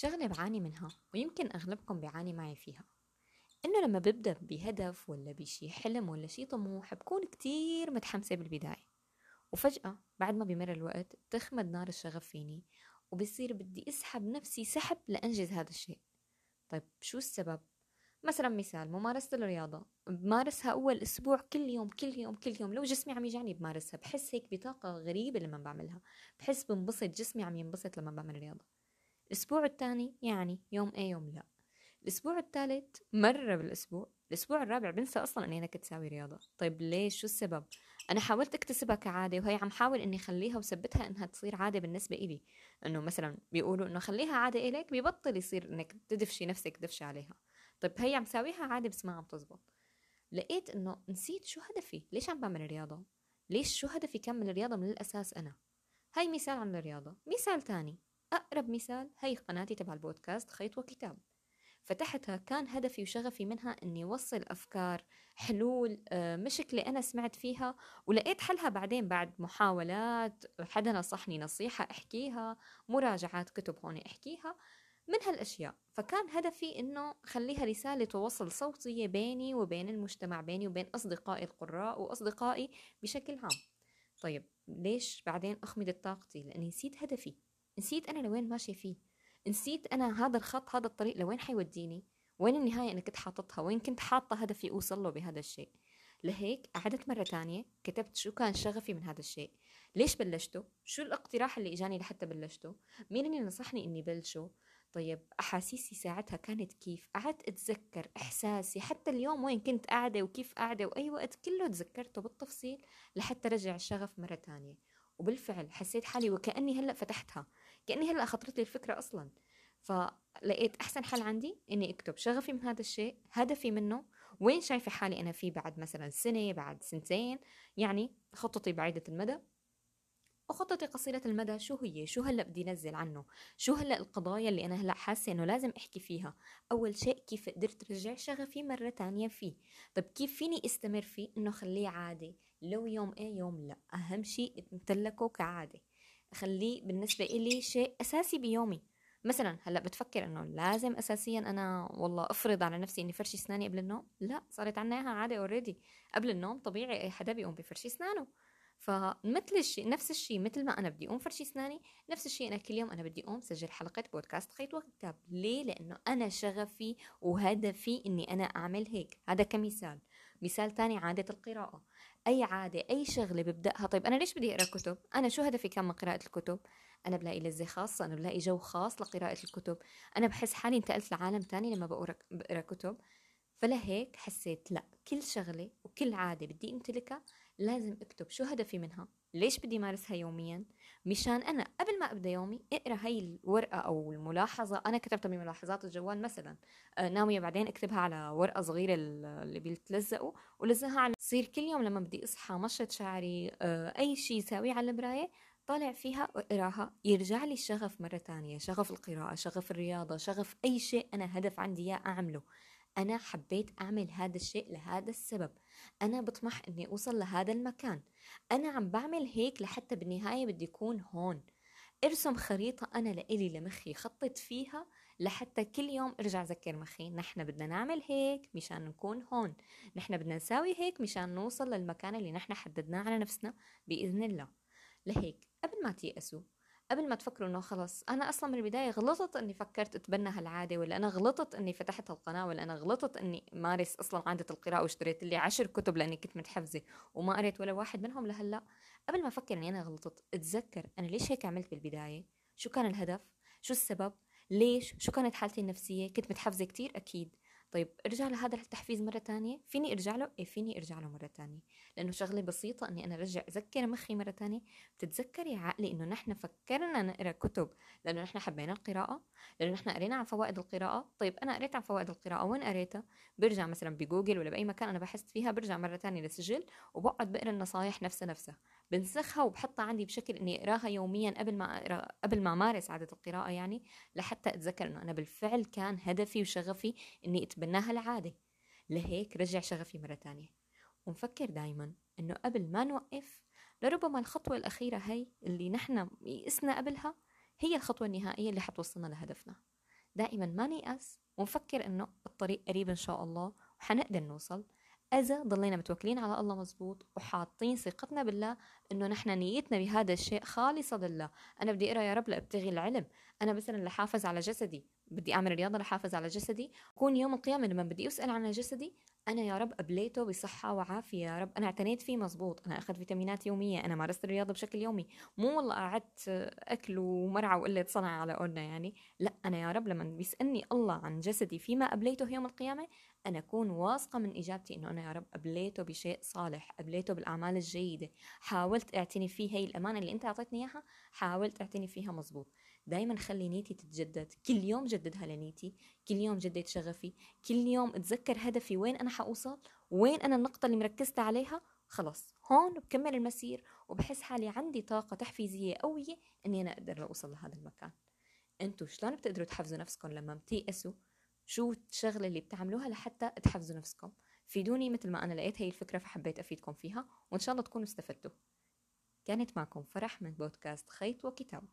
شغلة بعاني منها ويمكن أغلبكم بيعاني معي فيها. إنه لما ببدأ بهدف ولا بشي حلم ولا شي طموح بكون كتير متحمسة بالبداية. وفجأة بعد ما بمر الوقت تخمد نار الشغف فيني وبصير بدي أسحب نفسي سحب لأنجز هذا الشيء. طيب شو السبب؟ مثلا مثال ممارسة الرياضة. بمارسها أول أسبوع كل يوم كل يوم كل يوم. لو جسمي عم يجعني بمارسها بحس هيك بطاقة غريبة لما بعملها. بحس بنبسط جسمي عم ينبسط لما بعمل رياضة. الأسبوع الثاني يعني يوم إيه يوم لا. الأسبوع الثالث مرة بالأسبوع. الأسبوع الرابع بنسى أصلا إني أنا كنت ساوي رياضة. طيب ليش؟ شو السبب؟ أنا حاولت أكتسبها كعادة وهي عم حاول إني خليها وثبتها إنها تصير عادة بالنسبة إلي. إنه مثلا بيقولوا إنه خليها عادة إليك ببطل يصير إنك تدفشي نفسك دفشة عليها. طيب هي عم ساويها عادة بس ما عم تزبط. لقيت إنه نسيت شو هدفي. ليش عم بعمل رياضة ليش شو هدفي كمل الرياضة من الأساس أنا؟ هاي مثال عن الرياضة. مثال تاني. أقرب مثال هي قناتي تبع البودكاست خيط وكتاب. فتحتها كان هدفي وشغفي منها إني اوصل أفكار حلول آه، مشكلة أنا سمعت فيها ولقيت حلها بعدين بعد محاولات حدا نصحني نصيحة أحكيها مراجعات كتب هون أحكيها من هالأشياء. فكان هدفي إنه خليها رسالة توصل صوتية بيني وبين المجتمع بيني وبين أصدقائي القراء وأصدقائي بشكل عام. طيب ليش بعدين اخمدت طاقتي لأني نسيت هدفي. نسيت أنا لوين ماشية فيه. نسيت أنا هذا الخط هذا الطريق لوين حيوديني؟ وين النهاية أنا كنت حاططها؟ وين كنت حاطة هدفي أوصل له بهذا الشيء؟ لهيك قعدت مرة تانية كتبت شو كان شغفي من هذا الشيء. ليش بلشته؟ شو الاقتراح اللي إجاني لحتى بلشته؟ مين اللي نصحني إني بلشه؟ طيب أحاسيسي ساعتها كانت كيف؟ قعدت أتذكر إحساسي حتى اليوم وين كنت قاعدة وكيف قاعدة وأي وقت كله تذكرته بالتفصيل لحتى رجع الشغف مرة تانية. وبالفعل حسيت حالي وكأني هلأ فتحتها كأني هلأ خطرت لي الفكرة أصلا. فلقيت أحسن حل عندي إني أكتب شغفي من هذا الشيء هدفي منه وين شايفة حالي أنا فيه بعد مثلا سنة بعد سنتين يعني خطتي بعيدة المدى. وخطتي قصيرة المدى شو هي؟ شو هلأ بدي نزل عنه؟ شو هلأ القضايا اللي أنا هلأ حاسة إنه لازم أحكي فيها؟ أول شيء كيف قدرت رجع شغفي مرة تانية فيه؟ طب كيف فيني استمر فيه إنه خليه عادي؟ لو يوم إيه يوم لأ. أهم شيء امتلكه كعادة. خليه بالنسبة إلي شيء أساسي بيومي. مثلا هلأ بتفكر إنه لازم اساسيا أنا والله أفرض على نفسي إني فرشي أسناني قبل النوم؟ لأ صارت عنا إياها عادة already قبل النوم طبيعي أي حدا بيقوم بفرشي أسنانه. فمثل الشيء نفس الشيء مثل ما أنا بدي أقوم فرشي أسناني نفس الشيء أنا كل يوم أنا بدي أقوم سجل حلقة بودكاست خيط وكتاب. ليه؟ لأنه أنا شغفي وهدفي إني أنا أعمل هيك. هذا كمثال. مثال تاني عادة القراءة. أي عادة أي شغلة ببدأها طيب أنا ليش بدي أقرأ كتب؟ أنا شو هدفي كان من قراءة الكتب؟ أنا بلاقي لذة خاصة أنا بلاقي جو خاص لقراءة الكتب. أنا بحس حالي انتقلت لعالم تاني لما بقرأ كتب. فلهيك حسيت لا كل شغلة وكل عادة بدي امتلكها لازم اكتب شو هدفي منها ليش بدي مارسها يوميا؟ مشان أنا قبل ما أبدأ يومي اقرأ هاي الورقة أو الملاحظة أنا كتبتها بملاحظات الجوال مثلا آه، ناوية بعدين أكتبها على ورقة صغيرة اللي بيتلزقوا ولزقها على تصير كل يوم لما بدي اصحى مشط شعري آه، أي شيء ساويه على المراية طالع فيها واقراها يرجع لي الشغف مرة تانية شغف القراءة شغف الرياضة شغف أي شيء أنا هدف عندي إياه أعمله. أنا حبيت أعمل هذا الشيء لهذا السبب. أنا بطمح أني أوصل لهذا المكان. أنا عم بعمل هيك لحتى بالنهاية بدي أكون هون. ارسم خريطة أنا لإلي لمخي خطط فيها لحتى كل يوم أرجع ذكر مخي. نحن بدنا نعمل هيك مشان نكون هون. نحن بدنا نساوي هيك مشان نوصل للمكان اللي نحن حددناه على نفسنا بإذن الله. لهيك قبل ما تيأسوا قبل ما تفكروا إنه خلص أنا أصلا من البداية غلطت إني فكرت أتبنى هالعادة ولا أنا غلطت إني فتحت هالقناة ولا أنا غلطت إني مارس أصلا عادة القراءة واشتريت لي عشر كتب لأني كنت متحفزة وما قريت ولا واحد منهم لهلأ. قبل ما أفكر إني أنا غلطت أتذكر أنا ليش هيك عملت بالبداية؟ شو كان الهدف؟ شو السبب؟ ليش؟ شو كانت حالتي النفسية؟ كنت متحفزة كتير أكيد. طيب ارجع لهذا التحفيز مرة تانية. فيني ارجع له؟ إيه فيني ارجع له مرة تانية. لأنه شغلة بسيطة إني أنا ارجع أذكر مخي مرة تانية. بتتذكر يا عقلي إنه نحن فكرنا نقرأ كتب لأنه نحن حبينا القراءة؟ لأنه نحن قرينا عن فوائد القراءة؟ طيب أنا قريت عن فوائد القراءة. وين قريتها؟ برجع مثلا بجوجل ولا بأي مكان أنا بحثت فيها برجع مرة تانية لسجل وبقعد بقرأ النصايح نفسها نفسها. بنسخها وبحطها عندي بشكل إني أقراها يوميا قبل ما أقرأ قبل ما أمارس عادة القراءة يعني لحتى أتذكر إنه أنا بالفعل كان هدفي وشغفي إني اتبناها العاده لهيك رجع شغفي مرة تانية. ونفكر دايما إنه قبل ما نوقف لربما الخطوة الأخيرة هي اللي نحن يئسنا قبلها هي الخطوة النهائية اللي حتوصلنا لهدفنا. دائما ما نيأس ونفكر إنه الطريق قريب إن شاء الله وحنقدر نوصل. إذا ضلينا متوكلين على الله مزبوط وحاطين ثقتنا بالله إنه نحن نيتنا بهذا الشيء خالصة لله. أنا بدي أقرأ يا رب لأبتغي العلم. أنا مثلا لحافظ على جسدي. بدي أعمل رياضة لحافظ على جسدي كون يوم القيامة لما بدي أسأل عن جسدي أنا يا رب أبليته بصحة وعافية يا رب. أنا اعتنيت فيه مزبوط أنا أخذ فيتامينات يومية. أنا مارست الرياضة بشكل يومي. مو والله قعدت أكل ومرعى وقلة صنع على قولنا يعني. لا أنا يا رب لما بيسألني الله عن جسدي فيما أبليته يوم القيامة أنا أكون واثقة من إجابتي إنه أنا يا رب أبليته بشيء صالح أبليته بالأعمال الجيدة. حاولت أعتني فيه هي الأمانة اللي أنت أعطيتني إياها حاولت أعتني فيها مزبوط دايما خلي نيتي تتجدد. كل يوم جددها لنيتي. كل يوم جدد شغفي. كل يوم اتذكر هدفي وين أنا حأوصل وين أنا النقطة اللي مركزت عليها؟ خلص هون بكمل المسير وبحس حالي عندي طاقة تحفيزية قوية إني أنا أقدر أوصل لهذا المكان. أنتوا شلون بتقدروا تحفزوا نفسكم لما بتيأسوا؟ شو الشغلة اللي بتعملوها لحتى تحفزوا نفسكم؟ فيدوني مثل ما أنا لقيت هي الفكرة فحبيت أفيدكم فيها وإن شاء الله تكونوا استفدتوا. كانت معكم فرح من بودكاست خيط وكتاب.